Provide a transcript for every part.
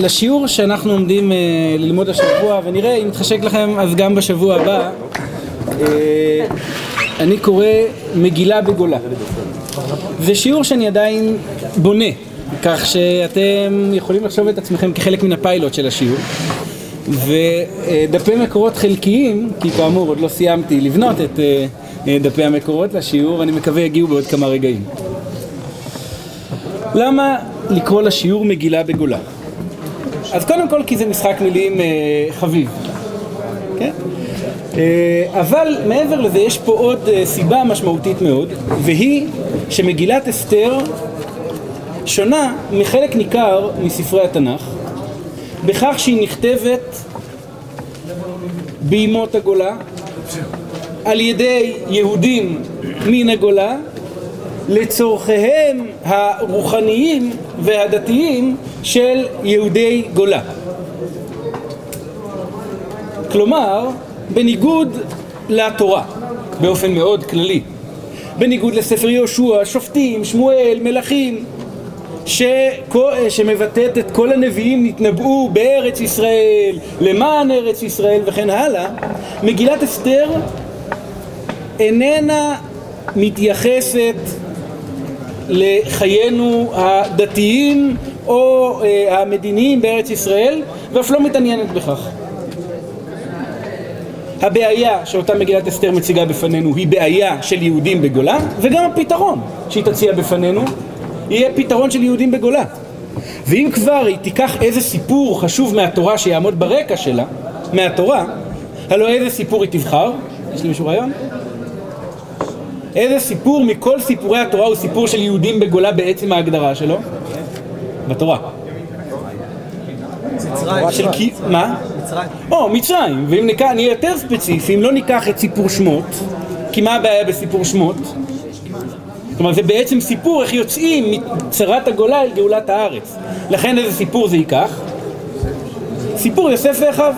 לשיעור שאנחנו עומדים אה, ללמוד השבוע, ונראה אם מתחשק לכם אז גם בשבוע הבא, אה, אני קורא מגילה בגולה. זה שיעור שאני עדיין בונה, כך שאתם יכולים לחשוב את עצמכם כחלק מן הפיילוט של השיעור. ודפי מקורות חלקיים, כי כאמור עוד לא סיימתי לבנות את אה, דפי המקורות לשיעור, אני מקווה יגיעו בעוד כמה רגעים. למה לקרוא לשיעור מגילה בגולה? אז קודם כל כי זה משחק מילים אה, חביב, כן? אה, אבל מעבר לזה יש פה עוד אה, סיבה משמעותית מאוד, והיא שמגילת אסתר שונה מחלק ניכר מספרי התנ"ך, בכך שהיא נכתבת בימות הגולה, על ידי יהודים מן הגולה, לצורכיהם הרוחניים והדתיים של יהודי גולה. כלומר, בניגוד לתורה, באופן מאוד כללי, בניגוד לספר יהושע, שופטים, שמואל, מלכים, שמבטאת את כל הנביאים נתנבאו בארץ ישראל, למען ארץ ישראל וכן הלאה, מגילת אסתר איננה מתייחסת לחיינו הדתיים או אה, המדיניים בארץ ישראל ואף לא מתעניינת בכך. הבעיה שאותה מגילת אסתר מציגה בפנינו היא בעיה של יהודים בגולה וגם הפתרון שהיא תציע בפנינו יהיה פתרון של יהודים בגולה ואם כבר היא תיקח איזה סיפור חשוב מהתורה שיעמוד ברקע שלה מהתורה הלוא איזה סיפור היא תבחר? יש למישהו רעיון? איזה סיפור מכל סיפורי התורה הוא סיפור של יהודים בגולה בעצם ההגדרה שלו? בתורה. של כי... מה? מצרים. או, מצרים. ואם ניקח, נהיה יותר ספציפי, אם לא ניקח את סיפור שמות, כי מה הבעיה בסיפור שמות? כלומר זה בעצם סיפור איך יוצאים מצרת הגולה אל גאולת הארץ. לכן איזה סיפור זה ייקח? סיפור יוסף ואחיו.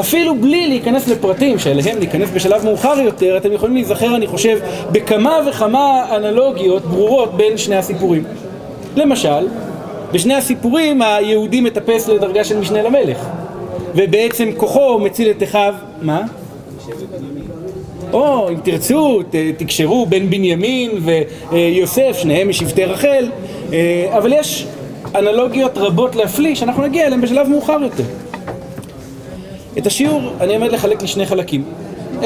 אפילו בלי להיכנס לפרטים שאליהם ניכנס בשלב מאוחר יותר, אתם יכולים להיזכר, אני חושב, בכמה וכמה אנלוגיות ברורות בין שני הסיפורים. למשל, בשני הסיפורים היהודי מטפס לדרגה של משנה למלך, ובעצם כוחו מציל את אחיו, מה? או אם תרצו, תקשרו בין בנימין ויוסף, שניהם משבטי רחל, אה, אבל יש אנלוגיות רבות להפליא שאנחנו נגיע אליהן בשלב מאוחר יותר. את השיעור אני עומד לחלק לשני חלקים.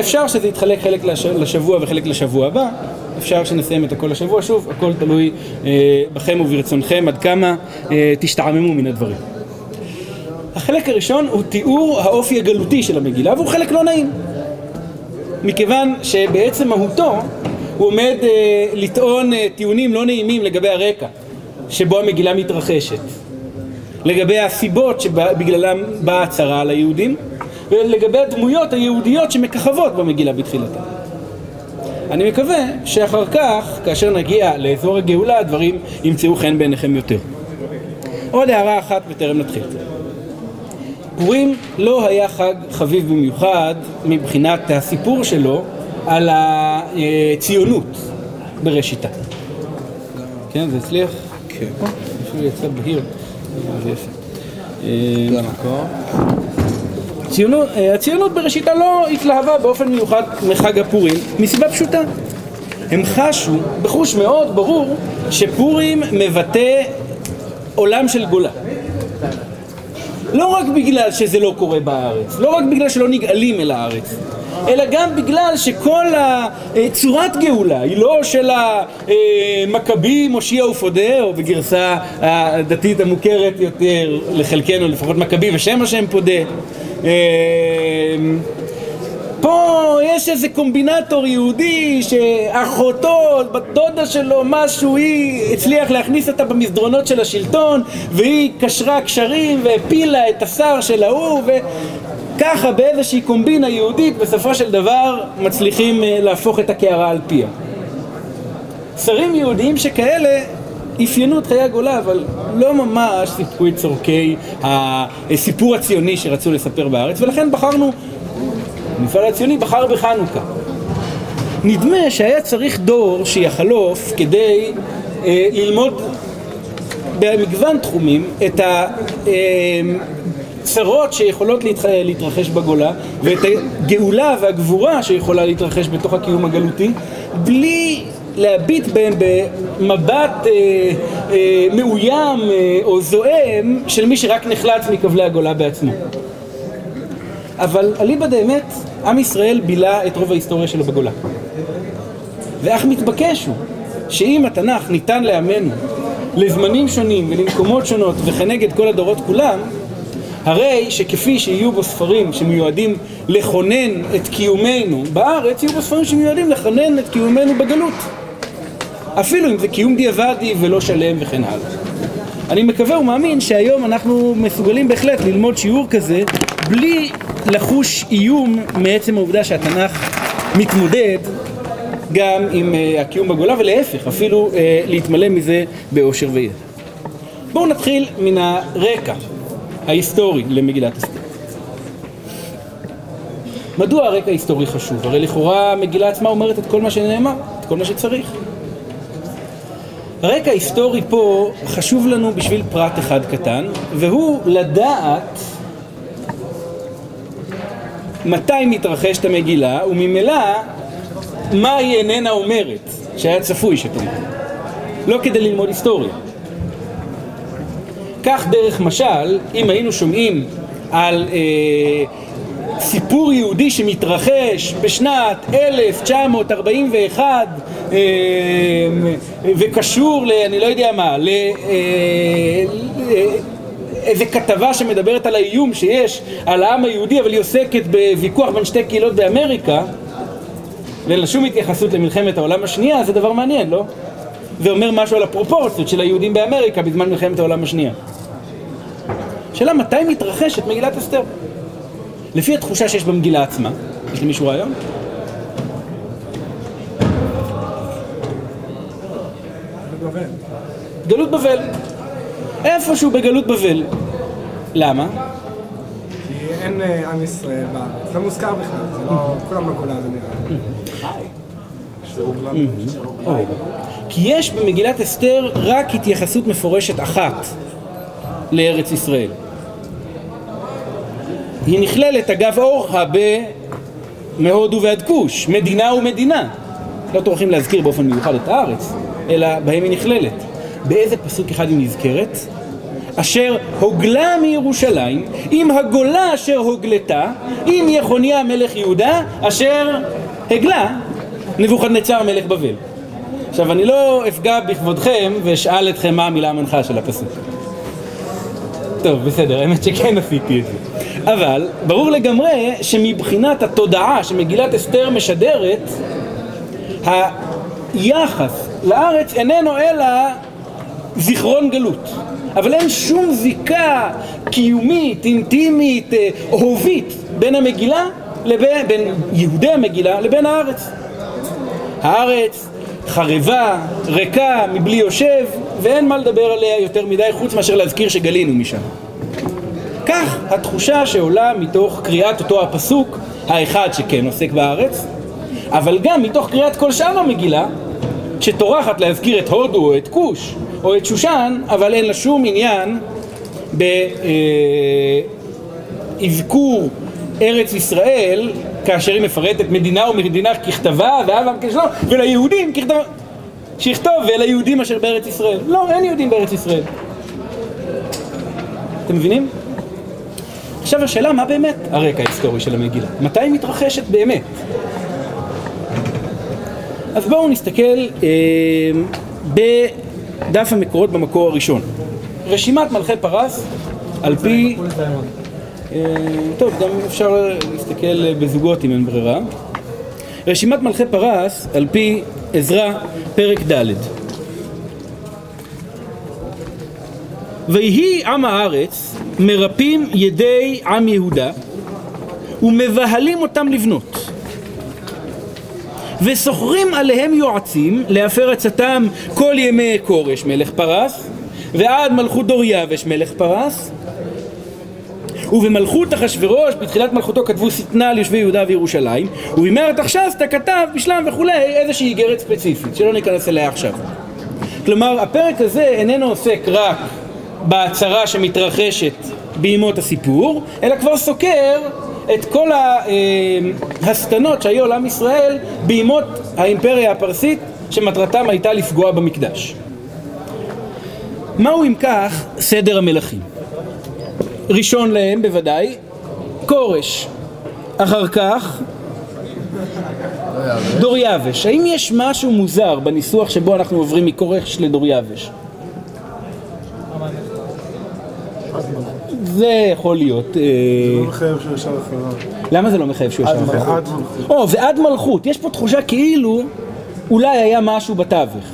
אפשר שזה יתחלק חלק לשבוע וחלק לשבוע הבא, אפשר שנסיים את הכל לשבוע, שוב, הכל תלוי אה, בכם וברצונכם עד כמה אה, תשתעממו מן הדברים. החלק הראשון הוא תיאור האופי הגלותי של המגילה, והוא חלק לא נעים. מכיוון שבעצם מהותו הוא עומד אה, לטעון אה, טיעונים לא נעימים לגבי הרקע שבו המגילה מתרחשת, לגבי הסיבות שבגללם באה הצהרה על היהודים, ולגבי הדמויות היהודיות שמככבות במגילה בתחילתה. אני מקווה שאחר כך, כאשר נגיע לאזור הגאולה, הדברים ימצאו חן בעיניכם יותר. עוד הערה אחת בטרם נתחיל. פורים לא היה חג חביב במיוחד מבחינת הסיפור שלו על הציונות בראשיתה. כן, זה הצליח? כן. אפילו יצא בהיר. זה יפה. הציונות, אה, הציונות בראשיתה לא התלהבה באופן מיוחד מחג הפורים מסיבה פשוטה. הם חשו בחוש מאוד ברור שפורים מבטא עולם של גולה. לא רק בגלל שזה לא קורה בארץ, לא רק בגלל שלא נגאלים אל הארץ אלא גם בגלל שכל צורת גאולה היא לא של המכבים, מושיע ופודה, או בגרסה הדתית המוכרת יותר לחלקנו, לפחות מכבי ושם השם פודה אמ, פה יש איזה קומבינטור יהודי שאחותו, בת דודה שלו, משהו, היא הצליח להכניס אותה במסדרונות של השלטון והיא קשרה קשרים והפילה את השר של ההוא וככה באיזושהי קומבינה יהודית בסופו של דבר מצליחים אה, להפוך את הקערה על פיה. שרים יהודיים שכאלה אפיינו את חיי הגולה, אבל לא ממש סיפקו את צורכי הסיפור הציוני שרצו לספר בארץ, ולכן בחרנו, המפעל הציוני בחר בחנוכה. נדמה שהיה צריך דור שיחלוף כדי אה, ללמוד במגוון תחומים את הצרות שיכולות להתרחש בגולה ואת הגאולה והגבורה שיכולה להתרחש בתוך הקיום הגלותי בלי להביט בהם במבט אה, אה, מאוים אה, או זועם של מי שרק נחלץ מכבלי הגולה בעצמו. אבל אליבא דאמת, עם ישראל בילה את רוב ההיסטוריה שלו בגולה. ואך מתבקש הוא שאם התנ"ך ניתן לעמנו לזמנים שונים ולמקומות שונות וכנגד כל הדורות כולם, הרי שכפי שיהיו בו ספרים שמיועדים לכונן את קיומנו בארץ, יהיו בו ספרים שמיועדים לכונן את קיומנו בגלות. אפילו אם זה קיום דיעבדי ולא שלם וכן הלאה. אני מקווה ומאמין שהיום אנחנו מסוגלים בהחלט ללמוד שיעור כזה בלי לחוש איום מעצם העובדה שהתנ"ך מתמודד גם עם uh, הקיום בגולה ולהפך, אפילו uh, להתמלא מזה באושר וידע. בואו נתחיל מן הרקע ההיסטורי למגילת אסתר. מדוע הרקע ההיסטורי חשוב? הרי לכאורה המגילה עצמה אומרת את כל מה שנאמר, את כל מה שצריך. הרקע ההיסטורי פה חשוב לנו בשביל פרט אחד קטן, והוא לדעת מתי מתרחשת המגילה, וממילא מה היא איננה אומרת, שהיה צפוי שתאמר. לא כדי ללמוד היסטוריה. כך דרך משל, אם היינו שומעים על אה, סיפור יהודי שמתרחש בשנת 1941 אה, וקשור ל... אני לא יודע מה, ל... אה, איזה כתבה שמדברת על האיום שיש על העם היהודי אבל היא עוסקת בוויכוח בין שתי קהילות באמריקה ואין לה שום התייחסות למלחמת העולם השנייה זה דבר מעניין, לא? ואומר משהו על הפרופורציות של היהודים באמריקה בזמן מלחמת העולם השנייה שאלה מתי מתרחשת מגילת אסתר? לפי התחושה שיש במגילה עצמה, יש למישהו רעיון? גלות בבל. איפשהו בגלות בבל. למה? כי אין אה, עם ישראל בארץ. זה מוזכר בכלל, זה לא... כולם לא כולה זה נראה. כי יש במגילת אסתר רק התייחסות מפורשת אחת לארץ ישראל. היא נכללת אגב אורחה מהודו ועד כוש, מדינה ומדינה. לא טורחים להזכיר באופן מיוחד את הארץ, אלא בהם היא נכללת. באיזה פסוק אחד היא נזכרת? אשר הוגלה מירושלים, עם הגולה אשר הוגלתה, עם יחוניה מלך יהודה, אשר הגלה נבוכדנצר מלך בבל. עכשיו אני לא אפגע בכבודכם ואשאל אתכם מה המילה המנחה של הפסוק. טוב, בסדר, האמת שכן עשיתי את זה. אבל ברור לגמרי שמבחינת התודעה שמגילת אסתר משדרת, היחס לארץ איננו אלא זיכרון גלות. אבל אין שום זיקה קיומית, אינטימית, אה, אהובית בין המגילה לבין, בין יהודי המגילה לבין הארץ. הארץ חרבה, ריקה, מבלי יושב, ואין מה לדבר עליה יותר מדי חוץ מאשר להזכיר שגלינו משם. כך התחושה שעולה מתוך קריאת אותו הפסוק, האחד שכן עוסק בארץ, אבל גם מתוך קריאת כל שאר המגילה, שטורחת להזכיר את הודו או את כוש או את שושן, אבל אין לה שום עניין באזכור ארץ ישראל כאשר היא מפרטת מדינה ומדינה ככתבה ואבם כשלום וליהודים ככתבה שיכתוב וליהודים אשר בארץ ישראל לא, אין יהודים בארץ ישראל אתם מבינים? עכשיו השאלה מה באמת הרקע ההיסטורי של המגילה מתי היא מתרחשת באמת? אז בואו נסתכל אה, בדף המקורות במקור הראשון רשימת מלכי פרס על פי אה, טוב, גם אפשר להסתכל בזוגות אם אין ברירה. רשימת מלכי פרס על פי עזרא פרק ד' ויהי עם הארץ מרפים ידי עם יהודה ומבהלים אותם לבנות. וסוחרים עליהם יועצים להפר עצתם כל ימי כורש מלך פרס ועד מלכות דוריאבש מלך פרס. ובמלכות אחשורוש בתחילת מלכותו כתבו שטנה על יושבי יהודה וירושלים ובימי ארתחשסתא כתב בשלם וכולי איזושהי איגרת ספציפית שלא ניכנס אליה עכשיו. כלומר, הפרק הזה איננו עוסק רק בהצהרה שמתרחשת בימות הסיפור, אלא כבר סוקר את כל ההסתנות שהיו על עם ישראל בימות האימפריה הפרסית שמטרתם הייתה לפגוע במקדש. מהו אם כך סדר המלכים? ראשון להם בוודאי, כורש. אחר כך דוריווש. האם יש משהו מוזר בניסוח שבו אנחנו עוברים מכורש לדוריווש? זה יכול להיות. אה, זה לא מחייב שהוא ישר אחריו. למה זה לא מחייב שהוא ישר אחריו? עד מלכות. או, ועד מלכות. יש פה תחושה כאילו אולי היה משהו בתווך.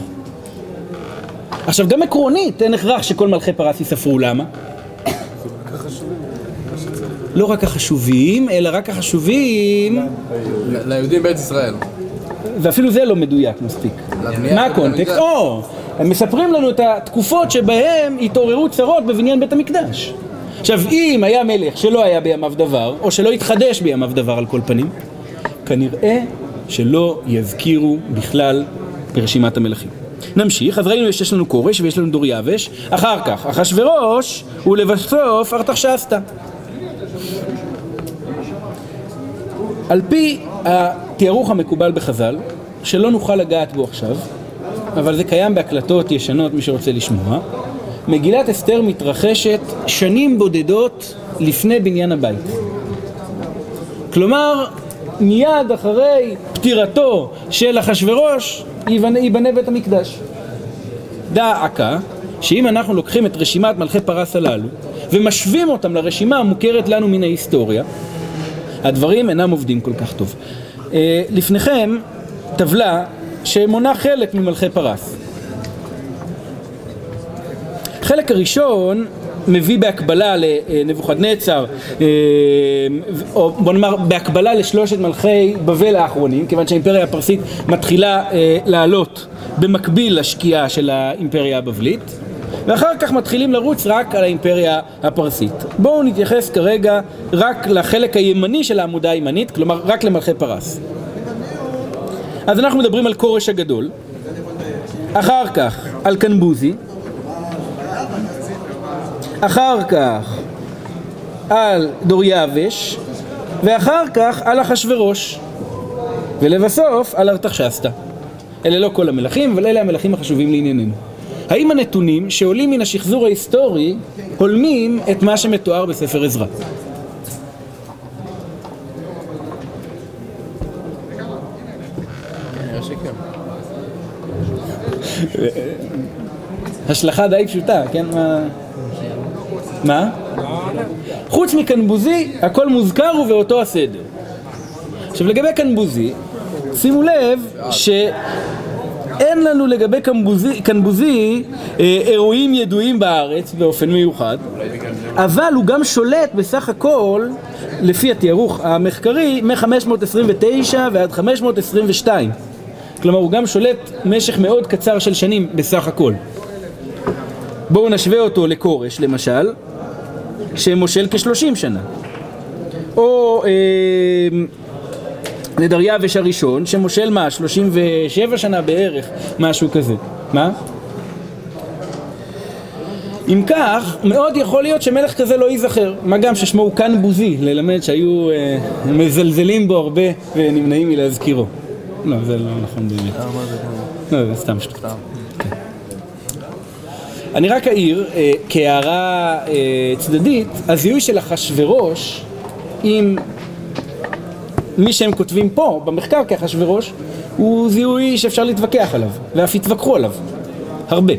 עכשיו, גם עקרונית, אין הכרח שכל מלכי פרס יספרו. למה? לא רק החשובים, אלא רק החשובים, ליהודים בארץ ישראל. ואפילו זה לא מדויק מספיק. מה בית הקונטקסט? או, הם מספרים לנו את התקופות שבהם התעוררו צרות בבניין בית המקדש. עכשיו, אם היה מלך שלא היה בימיו דבר, או שלא התחדש בימיו דבר על כל פנים, כנראה שלא יזכירו בכלל ברשימת המלכים. נמשיך, אז ראינו שיש לנו כורש ויש לנו דוריווש, אחר כך אחשורוש ולבסוף ארתחשסתא. על פי התיארוך המקובל בחז"ל, שלא נוכל לגעת בו עכשיו, אבל זה קיים בהקלטות ישנות, מי שרוצה לשמוע, מגילת אסתר מתרחשת שנים בודדות לפני בניין הבית. כלומר, מיד אחרי פטירתו של אחשורוש, ייבנה, ייבנה בית המקדש. דא עקא, שאם אנחנו לוקחים את רשימת מלכי פרס הללו ומשווים אותם לרשימה המוכרת לנו מן ההיסטוריה, הדברים אינם עובדים כל כך טוב. אה, לפניכם טבלה שמונה חלק ממלכי פרס. החלק הראשון מביא בהקבלה לנבוכדנצר, אה, או בוא נאמר בהקבלה לשלושת מלכי בבל האחרונים, כיוון שהאימפריה הפרסית מתחילה אה, לעלות במקביל לשקיעה של האימפריה הבבלית, ואחר כך מתחילים לרוץ רק על האימפריה הפרסית. בואו נתייחס כרגע רק לחלק הימני של העמודה הימנית, כלומר רק למלכי פרס. אז אנחנו מדברים על כורש הגדול, אחר כך על קנבוזי, אחר כך על דוריווש, ואחר כך על אחשורוש, ולבסוף על ארתחשסתא. אלה לא כל המלכים, אבל אלה המלכים החשובים לענייננו. האם הנתונים שעולים מן השחזור ההיסטורי הולמים את מה שמתואר בספר עזרא? השלכה די פשוטה, כן? מה? מה? חוץ מקנבוזי, הכל מוזכר ובאותו הסדר. עכשיו לגבי קנבוזי, שימו לב שאין לנו לגבי קנבוזי, קנבוזי אה, אירועים ידועים בארץ באופן מיוחד, אבל הוא גם שולט בסך הכל, לפי התיארוך המחקרי, מ-529 ועד 522. כלומר, הוא גם שולט משך מאוד קצר של שנים בסך הכל. בואו נשווה אותו לכורש, למשל, שמושל כשלושים שנה. או אה, לדריווש הראשון, שמושל מה? 37 שנה בערך, משהו כזה. מה? אם כך, מאוד יכול להיות שמלך כזה לא ייזכר. מה גם ששמו הוא כאן בוזי, ללמד שהיו אה, מזלזלים בו הרבה ונמנעים מלהזכירו. לא, זה לא נכון באמת. לא, זה סתם שטות. אני רק אעיר, אה, כהערה אה, צדדית, הזיהוי של אחשורוש עם מי שהם כותבים פה, במחקר כאחשורוש, הוא זיהוי שאפשר להתווכח עליו, ואף התווכחו עליו, הרבה.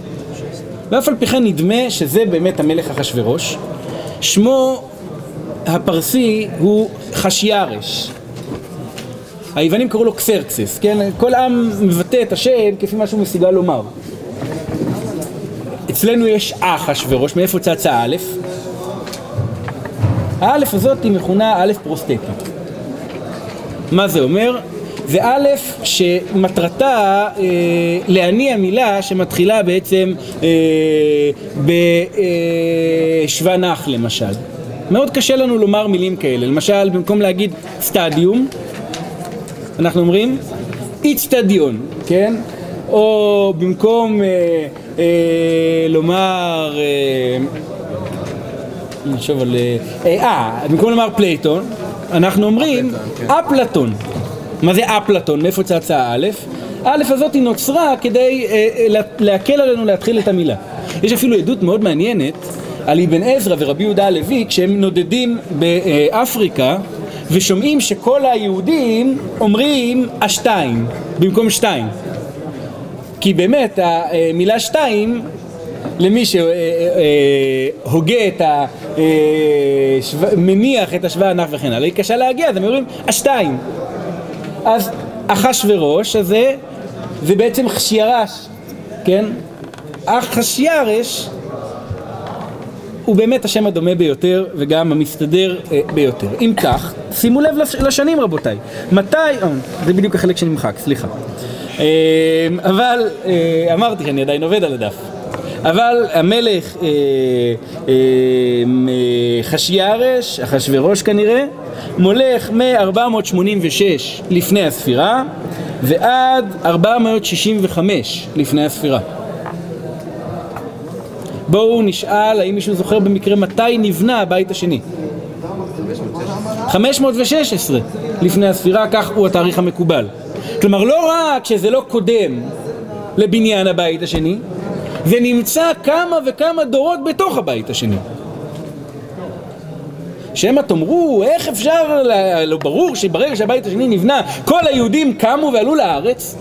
ואף על פי כן נדמה שזה באמת המלך אחשורוש. שמו הפרסי הוא חשיארש. היוונים קראו לו קסרקסס, כן? כל עם מבטא את השם כפי מה שהוא מסוגל לומר. אצלנו יש אחשורוש, מאיפה צצה א'? האלף הזאת היא מכונה א' פרוסטטית. מה זה אומר? זה א' שמטרתה אה, להניע מילה שמתחילה בעצם אה, בשווה נח למשל. מאוד קשה לנו לומר מילים כאלה. למשל, במקום להגיד סטדיום, אנחנו אומרים איצטדיון, כן? או במקום אה, אה, לומר, אה, נשוב על, אה, אה, במקום לומר פלטון, אנחנו אומרים אפלטון. מה זה אפלטון? מאיפה צצה האלף? האלף הזאת היא נוצרה כדי אה, אה, לה- להקל עלינו להתחיל את המילה. יש אפילו עדות מאוד מעניינת על אבן עזרא ורבי יהודה הלוי כשהם נודדים באפריקה ושומעים שכל היהודים אומרים השתיים במקום שתיים כי באמת המילה שתיים למי שהוגה את ה... אה, שו- מניח את השוואה ענף וכן הלאה, היא קשה להגיע, אז הם אומרים השתיים. אז אחשורוש הזה זה בעצם חשיירש, כן? אחשיירש הוא באמת השם הדומה ביותר וגם המסתדר אה, ביותר. אם כך, שימו לב לש- לשנים רבותיי. מתי, אה, זה בדיוק החלק שנמחק, סליחה. אה, אבל אה, אמרתי שאני עדיין עובד על הדף. אבל המלך אה, אה, אה, חשיירש, אחשורוש כנראה, מולך מ-486 לפני הספירה ועד 465 לפני הספירה. בואו נשאל האם מישהו זוכר במקרה מתי נבנה הבית השני. 516 לפני הספירה, כך הוא התאריך המקובל. כלומר, לא רק שזה לא קודם לבניין הבית השני, זה נמצא כמה וכמה דורות בתוך הבית השני. שמא תאמרו, איך אפשר, לא ברור שברגע שהבית השני נבנה, כל היהודים קמו ועלו לארץ?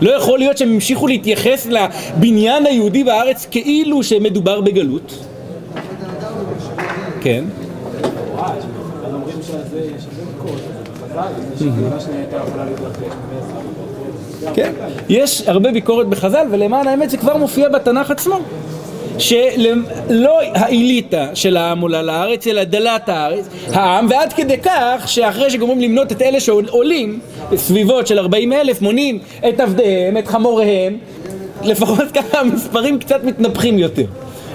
לא יכול להיות שהם המשיכו להתייחס לבניין היהודי בארץ כאילו שמדובר בגלות? כן. כן, יש הרבה ביקורת בחז"ל, ולמען האמת זה כבר מופיע בתנ"ך עצמו. שלא האליטה של העם עולה לארץ, אלא דלת הארץ, העם, ועד כדי כך שאחרי שגומרים למנות את אלה שעולים, בסביבות של 40 אלף, מונים את עבדיהם, את חמוריהם, לפחות ככה המספרים קצת מתנפחים יותר.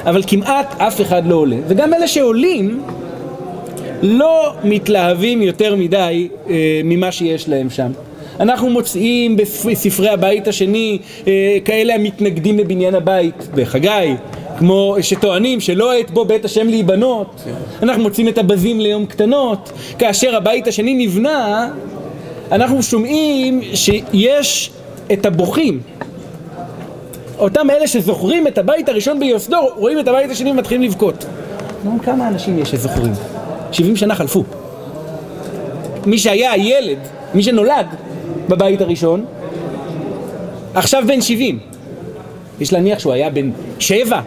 אבל כמעט אף אחד לא עולה. וגם אלה שעולים, לא מתלהבים יותר מדי אה, ממה שיש להם שם. אנחנו מוצאים בספרי הבית השני אה, כאלה המתנגדים לבניין הבית בחגי, כמו שטוענים שלא עת בו בית השם להיבנות. אנחנו מוצאים את הבזים ליום קטנות. כאשר הבית השני נבנה, אנחנו שומעים שיש את הבוכים. אותם אלה שזוכרים את הבית הראשון ביוסדו, רואים את הבית השני ומתחילים לבכות. כמה אנשים יש שזוכרים? 70 שנה חלפו. מי שהיה ילד, מי שנולד בבית הראשון, עכשיו בן 70. יש להניח שהוא היה בן 7,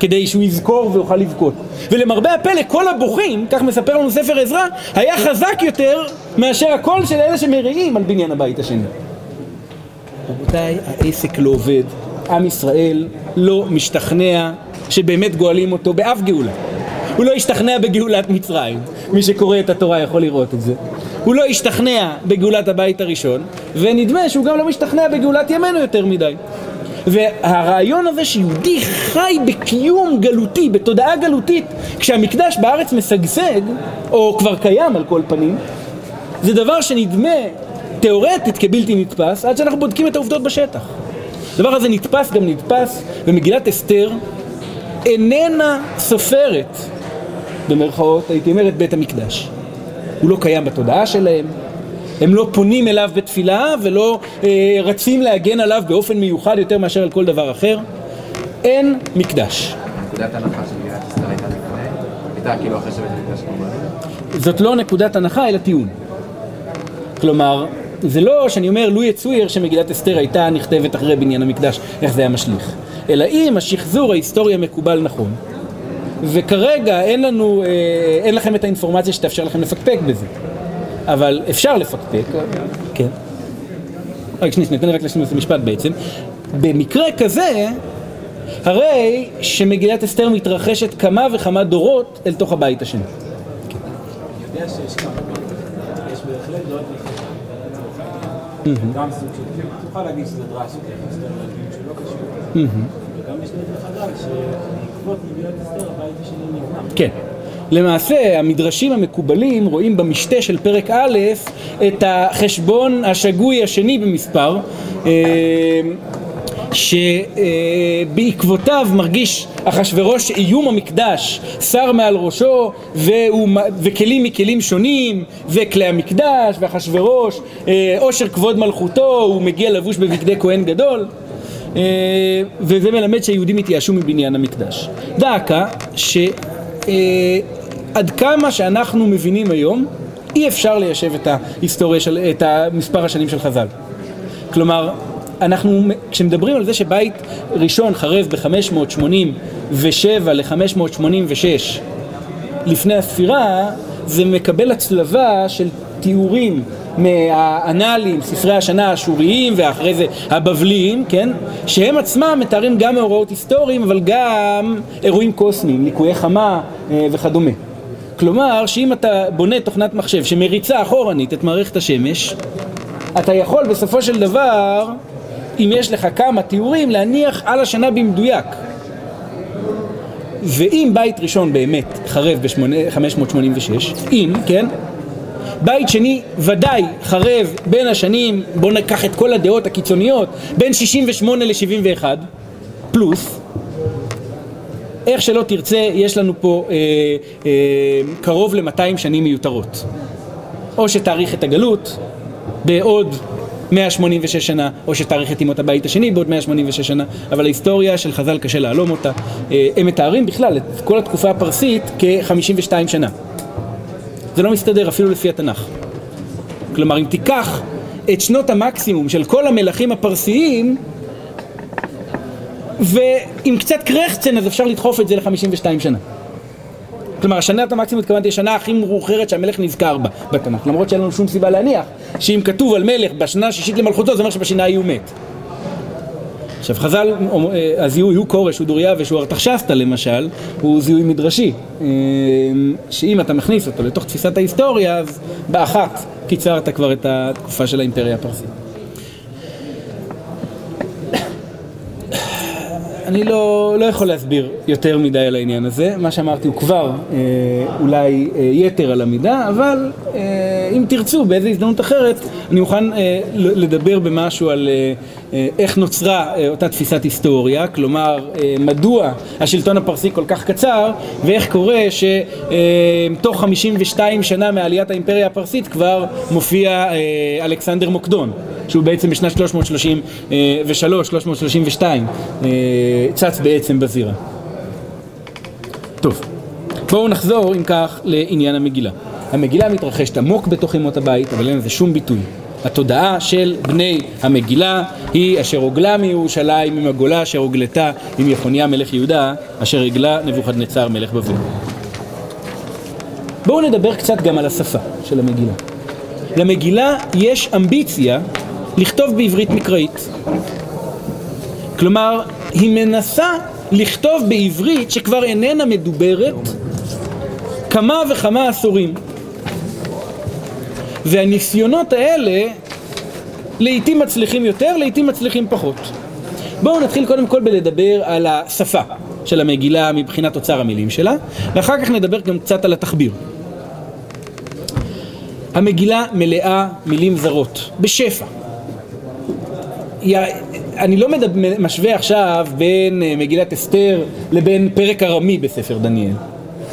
כדי שהוא יזכור ויוכל לבכות. ולמרבה הפלא, כל הבוכים, כך מספר לנו ספר עזרא, היה חזק יותר מאשר הקול של אלה שמרעים על בניין הבית השני. רבותיי, העסק לא עובד. עם ישראל לא משתכנע שבאמת גואלים אותו באף גאולה. הוא לא השתכנע בגאולת מצרים, מי שקורא את התורה יכול לראות את זה. הוא לא השתכנע בגאולת הבית הראשון, ונדמה שהוא גם לא משתכנע בגאולת ימינו יותר מדי. והרעיון הזה שיהודי חי בקיום גלותי, בתודעה גלותית, כשהמקדש בארץ משגשג, או כבר קיים על כל פנים, זה דבר שנדמה תיאורטית כבלתי נתפס, עד שאנחנו בודקים את העובדות בשטח. הדבר הזה נתפס גם נתפס, ומגילת אסתר איננה סופרת, במרכאות, הייתי אומר, את בית המקדש. הוא לא קיים בתודעה שלהם, הם לא פונים אליו בתפילה ולא אה, רצים להגן עליו באופן מיוחד יותר מאשר על כל דבר אחר. אין מקדש. נקודת הנחה של מדינת ישראל הייתה לפני, הייתה כאילו אחרי שבית המקדש קורבן. זאת לא נקודת הנחה אלא טיעון. כלומר, זה לא שאני אומר לו יצויר שמגילת אסתר הייתה נכתבת אחרי בניין המקדש, איך זה היה משליך. אלא אם השחזור ההיסטורי המקובל נכון, וכרגע אין לנו, אה, אין לכם את האינפורמציה שתאפשר לכם לפקפק בזה. אבל אפשר לפקפק, כן. רק שנייה, ניתן לי רק להשלים את המשפט בעצם. במקרה כזה, הרי שמגילת אסתר מתרחשת כמה וכמה דורות אל תוך הבית השני. גם סוג של, תוכל להגיד שזה דרש, שלא קשור, וגם יש דעות מחלקות שבעקבות מגילת אסתר הבית השני נבנה. כן. למעשה, המדרשים המקובלים רואים במשתה של פרק א' את החשבון השגוי השני במספר, אה, שבעקבותיו מרגיש אחשורוש איום המקדש שר מעל ראשו והוא, וכלים מכלים שונים וכלי המקדש ואחשורוש אה, עושר כבוד מלכותו הוא מגיע לבוש בבגדי כהן גדול אה, וזה מלמד שהיהודים התייאשו מבניין המקדש. דעקה שעד כמה שאנחנו מבינים היום אי אפשר ליישב את ההיסטוריה של, את מספר השנים של חז"ל. כלומר, אנחנו, כשמדברים על זה שבית ראשון חרב ב-587 ל-586 לפני הספירה, זה מקבל הצלבה של תיאורים מהאנאלים, ספרי השנה האשוריים ואחרי זה הבבליים, כן? שהם עצמם מתארים גם מאורעות היסטוריים אבל גם אירועים קוסמיים, ליקויי חמה אה, וכדומה. כלומר, שאם אתה בונה תוכנת מחשב שמריצה אחורנית את מערכת השמש, אתה יכול בסופו של דבר, אם יש לך כמה תיאורים, להניח על השנה במדויק. ואם בית ראשון באמת חרב ב-586, אם, כן, בית שני ודאי חרב בין השנים, בואו ניקח את כל הדעות הקיצוניות, בין 68 ל-71, פלוס, איך שלא תרצה, יש לנו פה אה, אה, קרוב ל-200 שנים מיותרות. או שתאריך את הגלות בעוד 186 שנה, או שתאריך את ימות הבית השני בעוד 186 שנה, אבל ההיסטוריה של חז"ל קשה להלום אותה. אה, הם מתארים בכלל את כל התקופה הפרסית כ-52 שנה. זה לא מסתדר אפילו לפי התנ"ך. כלומר, אם תיקח את שנות המקסימום של כל המלכים הפרסיים, ועם קצת קרחצן אז אפשר לדחוף את זה ל-52 שנה. כלומר, שנת המקסימום התכוונתי השנה הכי מאוחרת שהמלך נזכר בה בתנ"ך, למרות שאין לנו שום סיבה להניח שאם כתוב על מלך בשנה השישית למלכותו, זה אומר שבשנה ההיא הוא מת. עכשיו חז"ל, אה, הזיהוי הוא כורש, הוא דוריה ושהוא ארתחשסתא למשל, הוא זיהוי מדרשי, אה, שאם אתה מכניס אותו לתוך תפיסת ההיסטוריה, אז באחת קיצרת כבר את התקופה של האימפריה הפרסית. אני לא, לא יכול להסביר יותר מדי על העניין הזה, מה שאמרתי הוא כבר אה, אולי אה, יתר על המידה, אבל אה, אם תרצו באיזו הזדמנות אחרת אני מוכן אה, לדבר במשהו על אה, אה, איך נוצרה אה, אותה תפיסת היסטוריה, כלומר אה, מדוע השלטון הפרסי כל כך קצר ואיך קורה שתוך אה, 52 שנה מעליית האימפריה הפרסית כבר מופיע אה, אלכסנדר מוקדון שהוא בעצם בשנת 333, 332 אה, צץ בעצם בזירה. טוב, בואו נחזור אם כך לעניין המגילה. המגילה מתרחשת עמוק בתוך ימות הבית, אבל אין לזה שום ביטוי. התודעה של בני המגילה היא אשר הוגלה מירושלים עם הגולה אשר הוגלתה עם יחוניה מלך יהודה אשר הגלה נבוכדנצר מלך בבל. בואו נדבר קצת גם על השפה של המגילה. למגילה יש אמביציה לכתוב בעברית מקראית. כלומר, היא מנסה לכתוב בעברית שכבר איננה מדוברת כמה וכמה עשורים. והניסיונות האלה לעיתים מצליחים יותר, לעיתים מצליחים פחות. בואו נתחיל קודם כל בלדבר על השפה של המגילה מבחינת אוצר המילים שלה, ואחר כך נדבר גם קצת על התחביר. המגילה מלאה מילים זרות, בשפע. אני לא משווה עכשיו בין אה, מגילת אסתר לבין פרק ארמי בספר דניאל,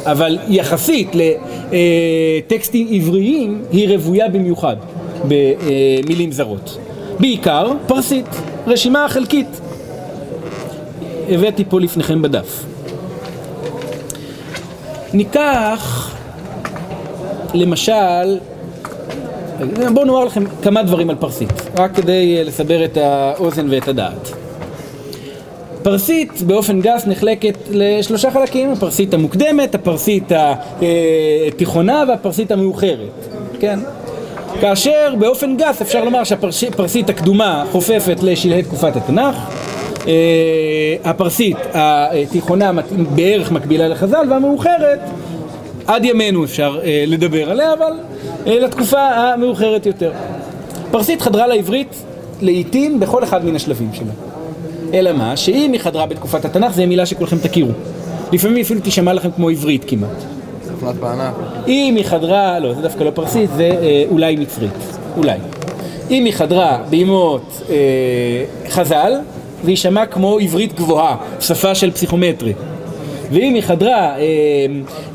אבל יחסית לטקסטים עבריים היא רוויה במיוחד במילים זרות. בעיקר פרסית, רשימה חלקית. הבאתי פה לפניכם בדף. ניקח למשל בואו נאמר לכם כמה דברים על פרסית, רק כדי אה, לסבר את האוזן ואת הדעת. פרסית באופן גס נחלקת לשלושה חלקים, הפרסית המוקדמת, הפרסית התיכונה והפרסית המאוחרת, כן? כאשר באופן גס אפשר לומר שהפרסית הקדומה חופפת לשלהי תקופת התנ"ך, אה, הפרסית התיכונה בערך מקבילה לחז"ל והמאוחרת עד ימינו אפשר אה, לדבר עליה, אבל אה, לתקופה המאוחרת יותר. פרסית חדרה לעברית לעיתים בכל אחד מן השלבים שלה. אלא מה? שאם היא חדרה בתקופת התנ"ך, זו מילה שכולכם תכירו. לפעמים אפילו תשמע לכם כמו עברית כמעט. אם היא חדרה, לא, זה דווקא לא פרסית, זה אה, אולי מצרית. אולי. אם היא חדרה בימות אה, חז"ל, זה יישמע כמו עברית גבוהה, שפה של פסיכומטרי. ואם היא חדרה אה,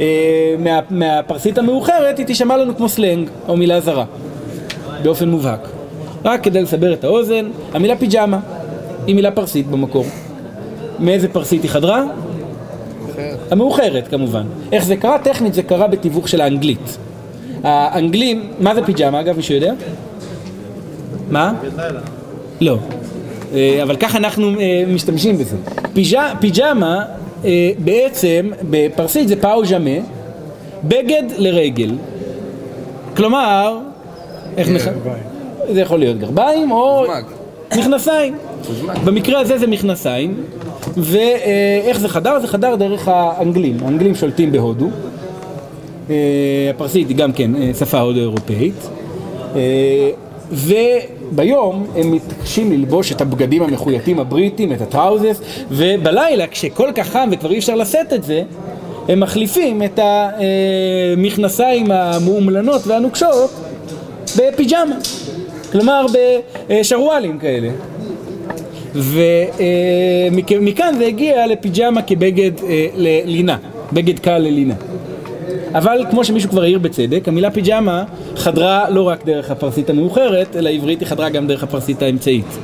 אה, מה, מהפרסית המאוחרת, היא תישמע לנו כמו סלנג או מילה זרה, באופן מובהק. רק כדי לסבר את האוזן, המילה פיג'מה היא מילה פרסית במקור. מאיזה פרסית היא חדרה? המאוחרת כמובן. איך זה קרה? טכנית זה קרה בתיווך של האנגלית. האנגלים, מה זה פיג'מה אגב, מישהו יודע? מה? לא. אה, אבל ככה אנחנו אה, משתמשים בזה. פיג'מה בעצם בפרסית זה פאו ז'מה, בגד לרגל. כלומר, איך נח... זה יכול להיות גרביים או. מכנסיים. במקרה הזה זה מכנסיים, ואיך זה חדר? זה חדר דרך האנגלים. האנגלים שולטים בהודו. אה, הפרסית היא גם כן אה, שפה הודו-אירופאית. וביום הם מתקשים ללבוש את הבגדים המחויטים הבריטים, את הטראוזס, ובלילה כשכל כך חם וכבר אי אפשר לשאת את זה, הם מחליפים את המכנסיים המאומלנות והנוקשות בפיג'מה, כלומר בשרוואלים כאלה. ומכאן זה הגיע לפיג'מה כבגד אה, ללינה, בגד קל ללינה. אבל כמו שמישהו כבר העיר בצדק, המילה פיג'מה חדרה לא רק דרך הפרסית המאוחרת, אלא עברית היא חדרה גם דרך הפרסית האמצעית.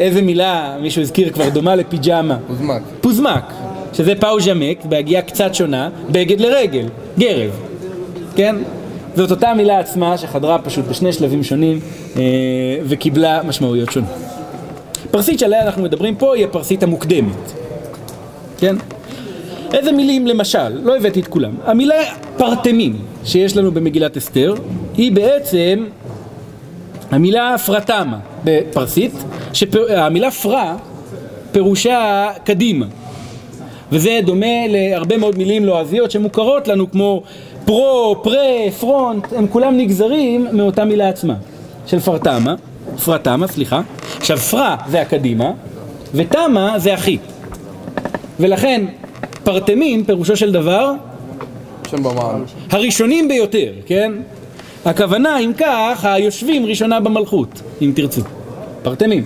איזה מילה, מישהו הזכיר כבר, דומה לפיג'מה? מוזמק. פוזמק, שזה פאו ז'מק, בהגייה קצת שונה, בגד לרגל, גרב, כן? זאת אותה מילה עצמה שחדרה פשוט בשני שלבים שונים אה, וקיבלה משמעויות שונות. פרסית שעליה אנחנו מדברים פה היא הפרסית המוקדמת, כן? איזה מילים למשל, לא הבאתי את כולם, המילה פרטמים שיש לנו במגילת אסתר היא בעצם המילה פרטמה בפרסית, שהמילה פרה פירושה קדימה. וזה דומה להרבה מאוד מילים לועזיות שמוכרות לנו כמו פרו, פרה, פרונט, הם כולם נגזרים מאותה מילה עצמה של פרטמה, פרטמה, סליחה. עכשיו פרה זה הקדימה ותמה זה אחי. ולכן פרטמים פירושו של דבר. הראשונים ביותר, כן? הכוונה, אם כך, היושבים ראשונה במלכות, אם תרצו. פרטמים.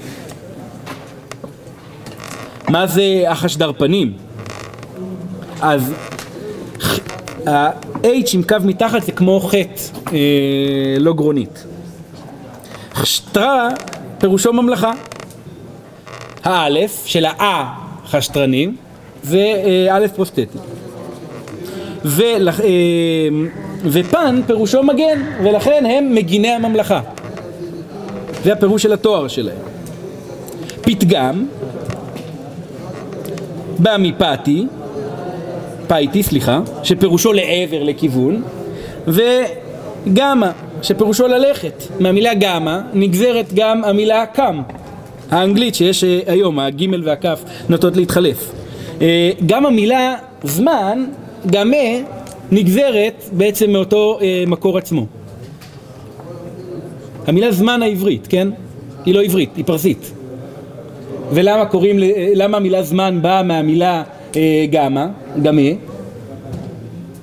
מה זה החשדר פנים? אז ה-H עם קו מתחת זה כמו חטא, אה, לא גרונית. חשטרה פירושו ממלכה. האלף של הא חשטרנים זה א' פרוסטטי. אה, ופן פירושו מגן, ולכן הם מגיני הממלכה. זה הפירוש של התואר שלהם. פתגם בא מפתי, פייטי, סליחה, שפירושו לעבר, לכיוון, וגמא, שפירושו ללכת. מהמילה גמא נגזרת גם המילה קם, האנגלית שיש אה, היום, הגימל והכף נוטות להתחלף. אה, גם המילה זמן, גמה, נגזרת בעצם מאותו אה, מקור עצמו. המילה זמן העברית, כן? היא לא עברית, היא פרסית. ולמה קוראים, אה, למה המילה זמן באה מהמילה אה, גמא, גמה,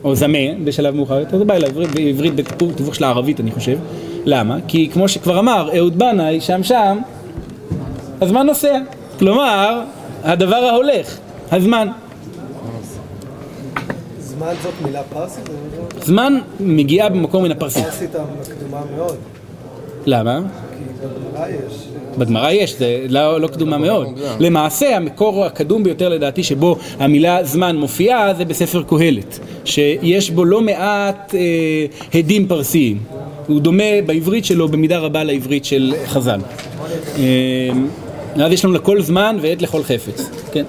או זמה בשלב מאוחר יותר, זה בא אל העברית, בתיווך של הערבית אני חושב. למה? כי כמו שכבר אמר אהוד בנאי, שם שם, הזמן נוסע. כלומר, הדבר ההולך, הזמן. זמן זאת מילה פרסית? לא- זמן מגיעה במקור מן הפרסית. פרסית המקדומה מאוד. למה? יש... בגמרא יש, זה לא, לא קדומה מאוד. למעשה המקור הקדום ביותר לדעתי שבו המילה זמן מופיעה זה בספר קהלת, שיש בו לא מעט אה, הדים פרסיים. הוא דומה בעברית שלו במידה רבה לעברית של חז"ל. אה, אז יש לנו לכל זמן ועת לכל חפץ, כן?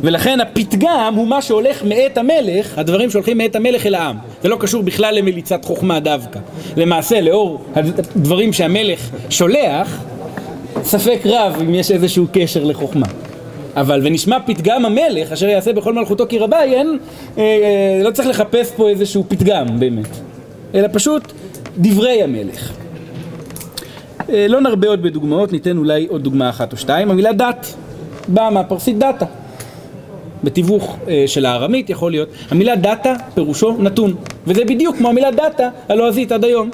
ולכן הפתגם הוא מה שהולך מאת המלך, הדברים שהולכים מאת המלך אל העם. זה לא קשור בכלל למליצת חוכמה דווקא. למעשה, לאור הדברים שהמלך שולח, ספק רב אם יש איזשהו קשר לחוכמה. אבל ונשמע פתגם המלך, אשר יעשה בכל מלכותו כי רבה, אין, אה, אה, לא צריך לחפש פה איזשהו פתגם באמת, אלא פשוט דברי המלך. אה, לא נרבה עוד בדוגמאות, ניתן אולי עוד דוגמה אחת או שתיים. המילה דת באה מהפרסית דאטה. בתיווך אה, של הארמית יכול להיות, המילה דאטה פירושו נתון, וזה בדיוק כמו המילה דאטה הלועזית עד היום.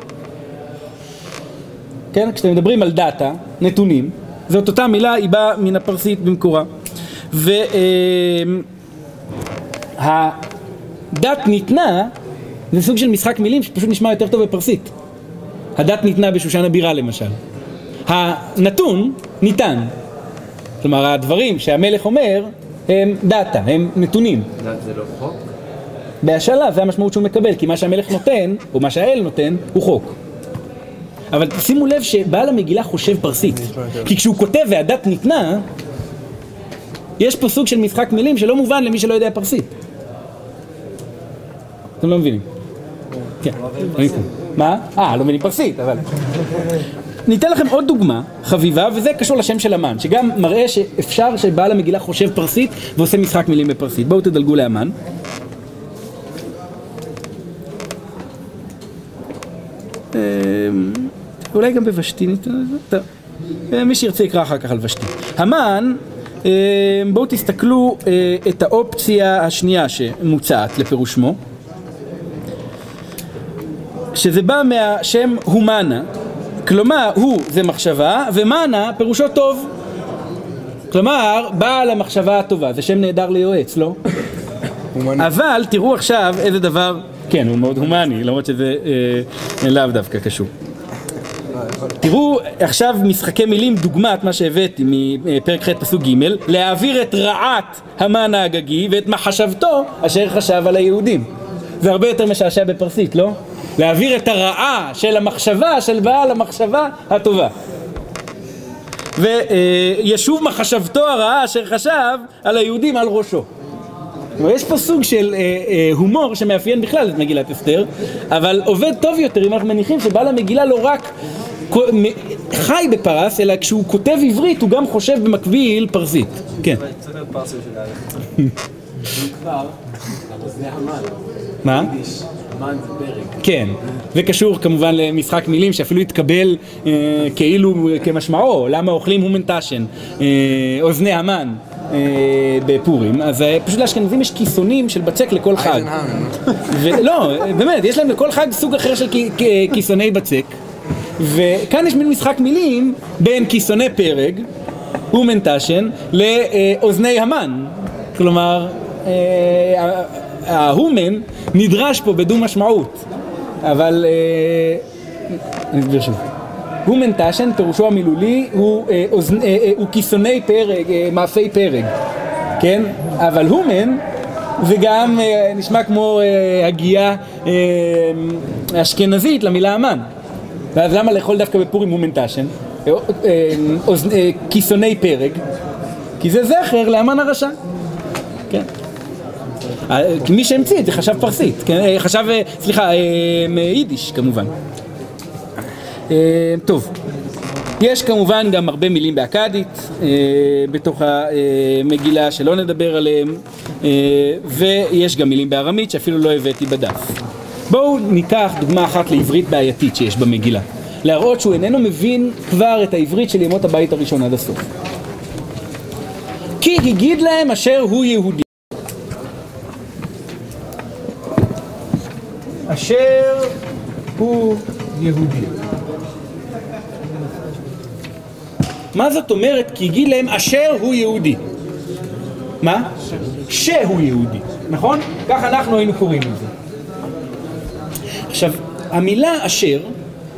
כן, כשאתם מדברים על דאטה, נתונים, זאת אותה מילה, היא באה מן הפרסית במקורה. והדת ניתנה, זה סוג של משחק מילים שפשוט נשמע יותר טוב בפרסית. הדת ניתנה בשושן הבירה למשל. הנתון ניתן. כלומר, הדברים שהמלך אומר הם דאטה, הם נתונים. דת זה לא חוק? בהשאלה זה המשמעות שהוא מקבל, כי מה שהמלך נותן, או מה שהאל נותן, הוא חוק. אבל שימו לב שבעל המגילה חושב פרסית. כי כשהוא כותב והדת ניתנה, יש פה סוג של משחק מילים שלא מובן למי שלא יודע פרסית. אתם לא מבינים. כן. פה. מה? אה, לא מבינים פרסית, אבל... ניתן לכם עוד דוגמה חביבה, וזה קשור לשם של המן, שגם מראה שאפשר שבעל המגילה חושב פרסית ועושה משחק מילים בפרסית. בואו תדלגו לאמן. אמ, אולי גם בוושתי ניתן לזה? טוב. אה, מי שירצה יקרא אחר כך על ושתי. המן, אמ, בואו תסתכלו אה, את האופציה השנייה שמוצעת לפירוש שמו, שזה בא מהשם הומנה, כלומר הוא זה מחשבה ומנה פירושו טוב. כלומר, בעל המחשבה הטובה, זה שם נהדר ליועץ, לא? אבל תראו עכשיו איזה דבר, כן, הוא מאוד הומני, למרות שזה אה, לאו דווקא קשור. תראו עכשיו משחקי מילים דוגמת מה שהבאתי מפרק ח' פסוק ג' להעביר את רעת המן האגגי ואת מחשבתו אשר חשב על היהודים זה הרבה יותר משעשע בפרסית, לא? להעביר את הרעה של המחשבה של בעל המחשבה הטובה וישוב מחשבתו הרעה אשר חשב על היהודים על ראשו יש פה סוג של אה, אה, הומור שמאפיין בכלל את מגילת אסתר, אבל עובד טוב יותר אם אנחנו מניחים שבעל המגילה לא רק חי בפרס, אלא כשהוא כותב עברית הוא גם חושב במקביל פרסית. כן. מה? המן זה פרק. כן, וקשור כמובן למשחק מילים שאפילו התקבל אה, כאילו כמשמעו, למה אוכלים הומנטשן, אה, אוזני המן. אה, בפורים, אז אה, פשוט לאשכנזים יש כיסונים של בצק לכל חג. ולא, באמת, יש להם לכל חג סוג אחר של כיסוני בצק. וכאן יש מין משחק מילים בין כיסוני פרג, הומנטשן, לאוזני המן. כלומר, אה, ההומן נדרש פה בדו משמעות, אבל אה, אני אסביר שוב. הומנטשן, פירושו המילולי, הוא, אה. אה, כיסוני פרג, מאפי פרג, כן? אבל הומן זה גם נשמע כמו הגייה אשכנזית למילה המן. ואז למה לאכול דווקא בפורים אוז... אה, כיסוני פרג, כי זה זכר לאמן הרשע. כן. אה, מי שהמציא את זה חשב פרסית, כן? אה, חשב, אה, סליחה, יידיש כמובן. טוב, יש כמובן גם הרבה מילים באכדית בתוך המגילה שלא נדבר עליהם אה, ויש גם מילים בארמית שאפילו לא הבאתי בדף. בואו ניקח דוגמה אחת לעברית בעייתית שיש במגילה להראות שהוא איננו מבין כבר את העברית של ימות הבית הראשון עד הסוף. כי הגיד להם אשר הוא יהודי אשר הוא יהודי. מה זאת אומרת כי הגיד להם אשר הוא יהודי? מה? שהוא יהודי, נכון? כך אנחנו היינו קוראים לזה. עכשיו, המילה אשר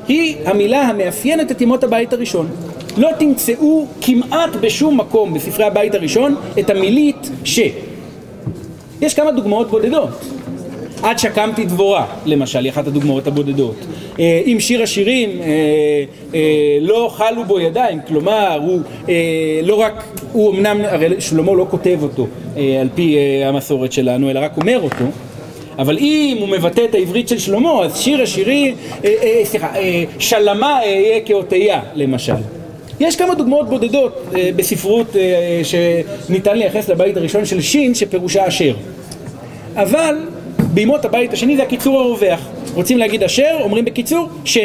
היא המילה המאפיינת את ימות הבית הראשון. לא תמצאו כמעט בשום מקום בספרי הבית הראשון את המילית ש. יש כמה דוגמאות בודדות. עד שקמתי דבורה, למשל, היא אחת הדוגמאות הבודדות. אה, עם שיר השירים אה, אה, לא חלו בו ידיים, כלומר הוא לא רק, הוא אמנם, הרי שלמה לא כותב אותו על פי המסורת שלנו, אלא רק אומר אותו, אבל אם הוא מבטא את העברית של שלמה, אז שיר השירים, סליחה, שלמה אהיה כאותיה, למשל. יש כמה דוגמאות בודדות בספרות שניתן לייחס לבית הראשון של שין שפירושה אשר. אבל בימות הבית השני זה הקיצור הרווח. רוצים להגיד אשר, אומרים בקיצור ש.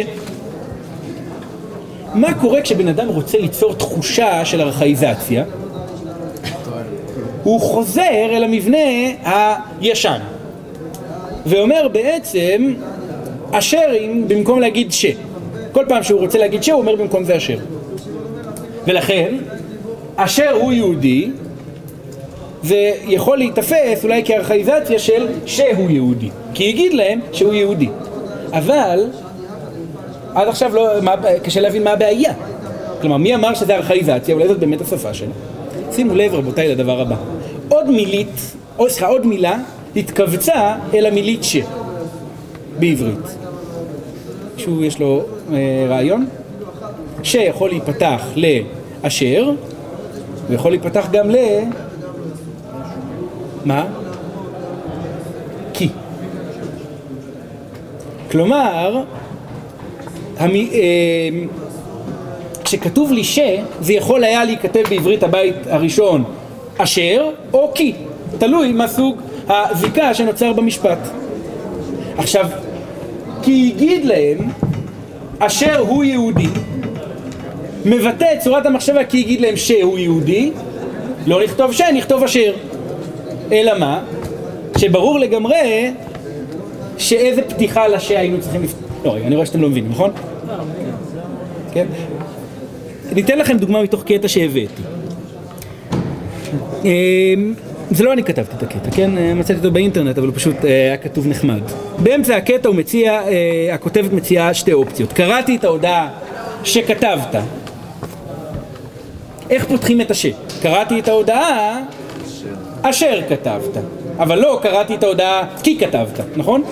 מה קורה כשבן אדם רוצה ליצור תחושה של ארכאיזציה? הוא חוזר אל המבנה הישן ואומר בעצם אשרים במקום להגיד ש. כל פעם שהוא רוצה להגיד ש הוא אומר במקום זה אשר. ולכן, אשר הוא יהודי, זה יכול להיתפס אולי כארכאיזציה של שהוא יהודי, כי יגיד להם שהוא יהודי. אבל, עד עכשיו לא, מה, קשה להבין מה הבעיה. כלומר, מי אמר שזה ארכאיזציה? אולי זאת באמת השפה שלו. שימו לב רבותיי לדבר הבא. עוד מילית, או סליחה, עוד מילה התכווצה אל המילית ש בעברית. מישהו יש לו אה, רעיון? שיכול להיפתח לאשר, ויכול להיפתח גם ל... מה? כי. כלומר, המ... אה, כשכתוב לי ש, זה יכול היה להיכתב בעברית הבית הראשון אשר או כי, תלוי מה סוג הזיקה שנוצר במשפט. עכשיו, כי הגיד להם אשר הוא יהודי, מבטא את צורת המחשבה כי הגיד להם שהוא יהודי, לא נכתוב ש, נכתוב אשר. אלא מה? שברור לגמרי שאיזה פתיחה לש היינו צריכים לפתוח. לא, רגע, אני רואה שאתם לא מבינים, נכון? כן? אני אתן לכם דוגמה מתוך קטע שהבאתי. אמ, זה לא אני כתבתי את הקטע, כן? אה, מצאתי אותו באינטרנט, אבל הוא פשוט אה, היה כתוב נחמד. באמצע הקטע הוא מציע, אה, הכותבת מציעה שתי אופציות. קראתי את ההודעה שכתבת. איך פותחים את השם? קראתי את ההודעה אשר כתבת, אבל לא קראתי את ההודעה כי כתבת, נכון?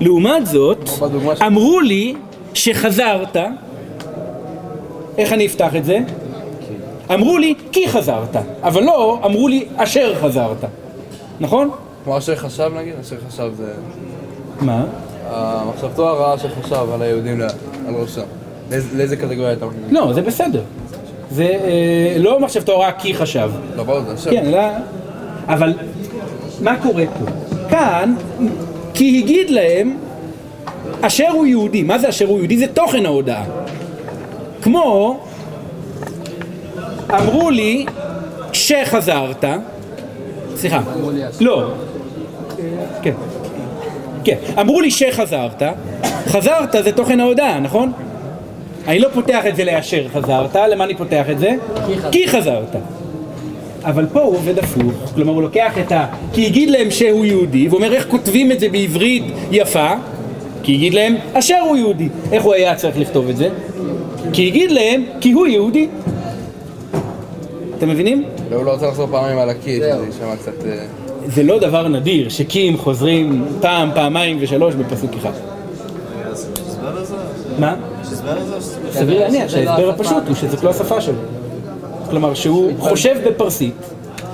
לעומת זאת, ש- אמרו לי שחזרת, איך אני אפתח את זה? אמרו לי כי חזרת, אבל לא אמרו לי אשר חזרת, נכון? כמו אשר חשב נגיד, אשר חשב זה... מה? מחשבתו הרעה שחשב על היהודים על ראשם. לאיזה- קטגוריה אתה מכניס? לא, זה בסדר. זה אה, לא מחשבתו רע כי חשב. לא, ברור, זה אשר. כן. אבל מה קורה פה? כאן, כי הגיד להם אשר הוא יהודי. מה זה אשר הוא יהודי? זה תוכן ההודעה. כמו, אמרו לי שחזרת, סליחה, לא, כן, כן, אמרו לי שחזרת, חזרת זה תוכן ההודעה, נכון? אני לא פותח את זה לאשר חזרת, למה אני פותח את זה? כי חזרת. אבל פה הוא עובד הפוך, כלומר הוא לוקח את ה... כי הגיד להם שהוא יהודי, ואומר איך כותבים את זה בעברית יפה, כי הגיד להם אשר הוא יהודי. איך הוא היה צריך לכתוב את זה? כי הגיד להם כי הוא יהודי. אתם מבינים? הוא לא רוצה לחזור פעמיים על הקי, שזה יישמע קצת... אה, זה לא דבר נדיר שקים חוזרים פעם, פעמיים ושלוש בפסוק אחד. מה? סביר להניח שההסבר הפשוט הוא שזאת לא השפה שלו. כלומר שהוא חושב בפרסית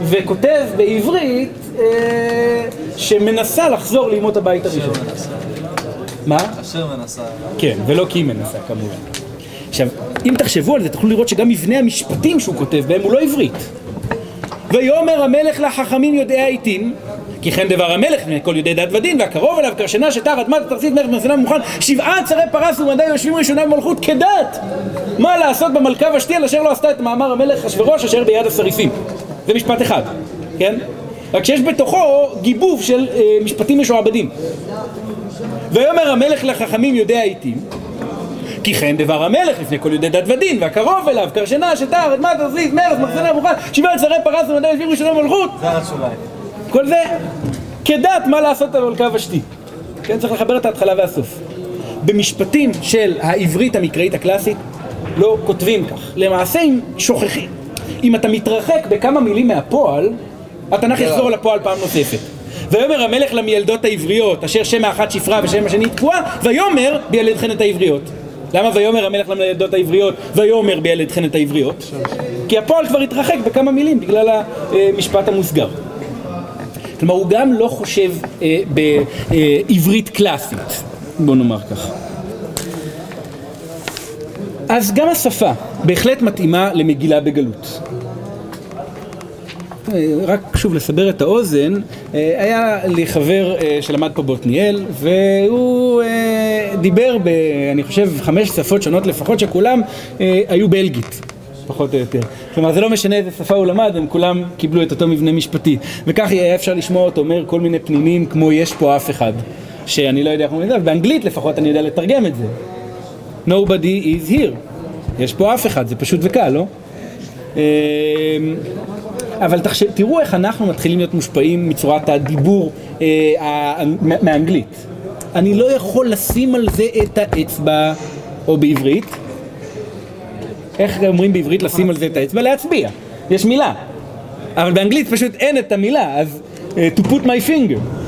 וכותב בעברית אה, שמנסה לחזור לימות הבית הראשון. מה? אשר מנסה. כן, ולא כי היא מנסה כמובן. עכשיו, אם תחשבו על זה, תוכלו לראות שגם מבנה המשפטים שהוא כותב בהם הוא לא עברית. ויאמר המלך לחכמים יודעי העיתים, כי כן דבר המלך כל יודעי דת ודין, והקרוב אליו קרשנה שתר אדמת תרסית מלך מרסנה ומוכן, שבעה צרי פרס ומדי יושבים ראשונה במלכות כדת! מה לעשות במלכה ושתי אשר לא עשתה את מאמר המלך אחשורוש אשר ביד הסריסים. זה משפט אחד, כן? רק שיש בתוכו גיבוב של אה, משפטים משועבדים. ויאמר המלך לחכמים יודעי העיתים, כי כן דבר המלך לפני כל יודעי דת ודין, והקרוב אליו, קרשנה, שטר, אדמת, תרסית, מרס, מחסנה, מוכן, שבעה צרי פרס ומדי יושבים ראשונה במלכות. זה השוליים. כל זה כדת מה לעשות על מלכה ושתי. כן, צריך לחבר את ההתחלה והסוף. במשפטים של העברית המקראית הקלאסית לא כותבים כך. למעשה אם שוכחים, אם אתה מתרחק בכמה מילים מהפועל, התנ"ך יחזור על הפועל פעם נוספת. ויאמר המלך למיילדות העבריות, אשר שם האחת שפרה ושם השני תקועה, ויאמר בילדכן את העבריות. למה ויאמר המלך למיילדות העבריות, ויאמר בילדכן את העבריות? כי הפועל כבר התרחק בכמה מילים בגלל המשפט המוסגר. כלומר, הוא גם לא חושב אה, בעברית קלאסית, בוא נאמר כך. אז גם השפה בהחלט מתאימה למגילה בגלות. אה, רק שוב לסבר את האוזן, אה, היה לי חבר אה, שלמד פה בעתניאל והוא דיבר ב... אני חושב חמש שפות שונות לפחות שכולם היו בלגית. פחות או יותר. כלומר זה לא משנה איזה שפה הוא למד, הם כולם קיבלו את אותו מבנה משפטי. וכך היה אפשר לשמוע אותו אומר כל מיני פנינים כמו יש פה אף אחד. שאני לא יודע איך זה, אבל באנגלית לפחות אני יודע לתרגם את זה. Nobody is here. יש פה אף אחד, זה פשוט וקל, לא? אה, אבל תחש... תראו איך אנחנו מתחילים להיות מושפעים מצורת הדיבור אה, מאנגלית. אני לא יכול לשים על זה את האצבע, או בעברית, איך אומרים בעברית לשים על זה את האצבע? להצביע. יש מילה. אבל באנגלית פשוט אין את המילה, אז uh, to put my finger.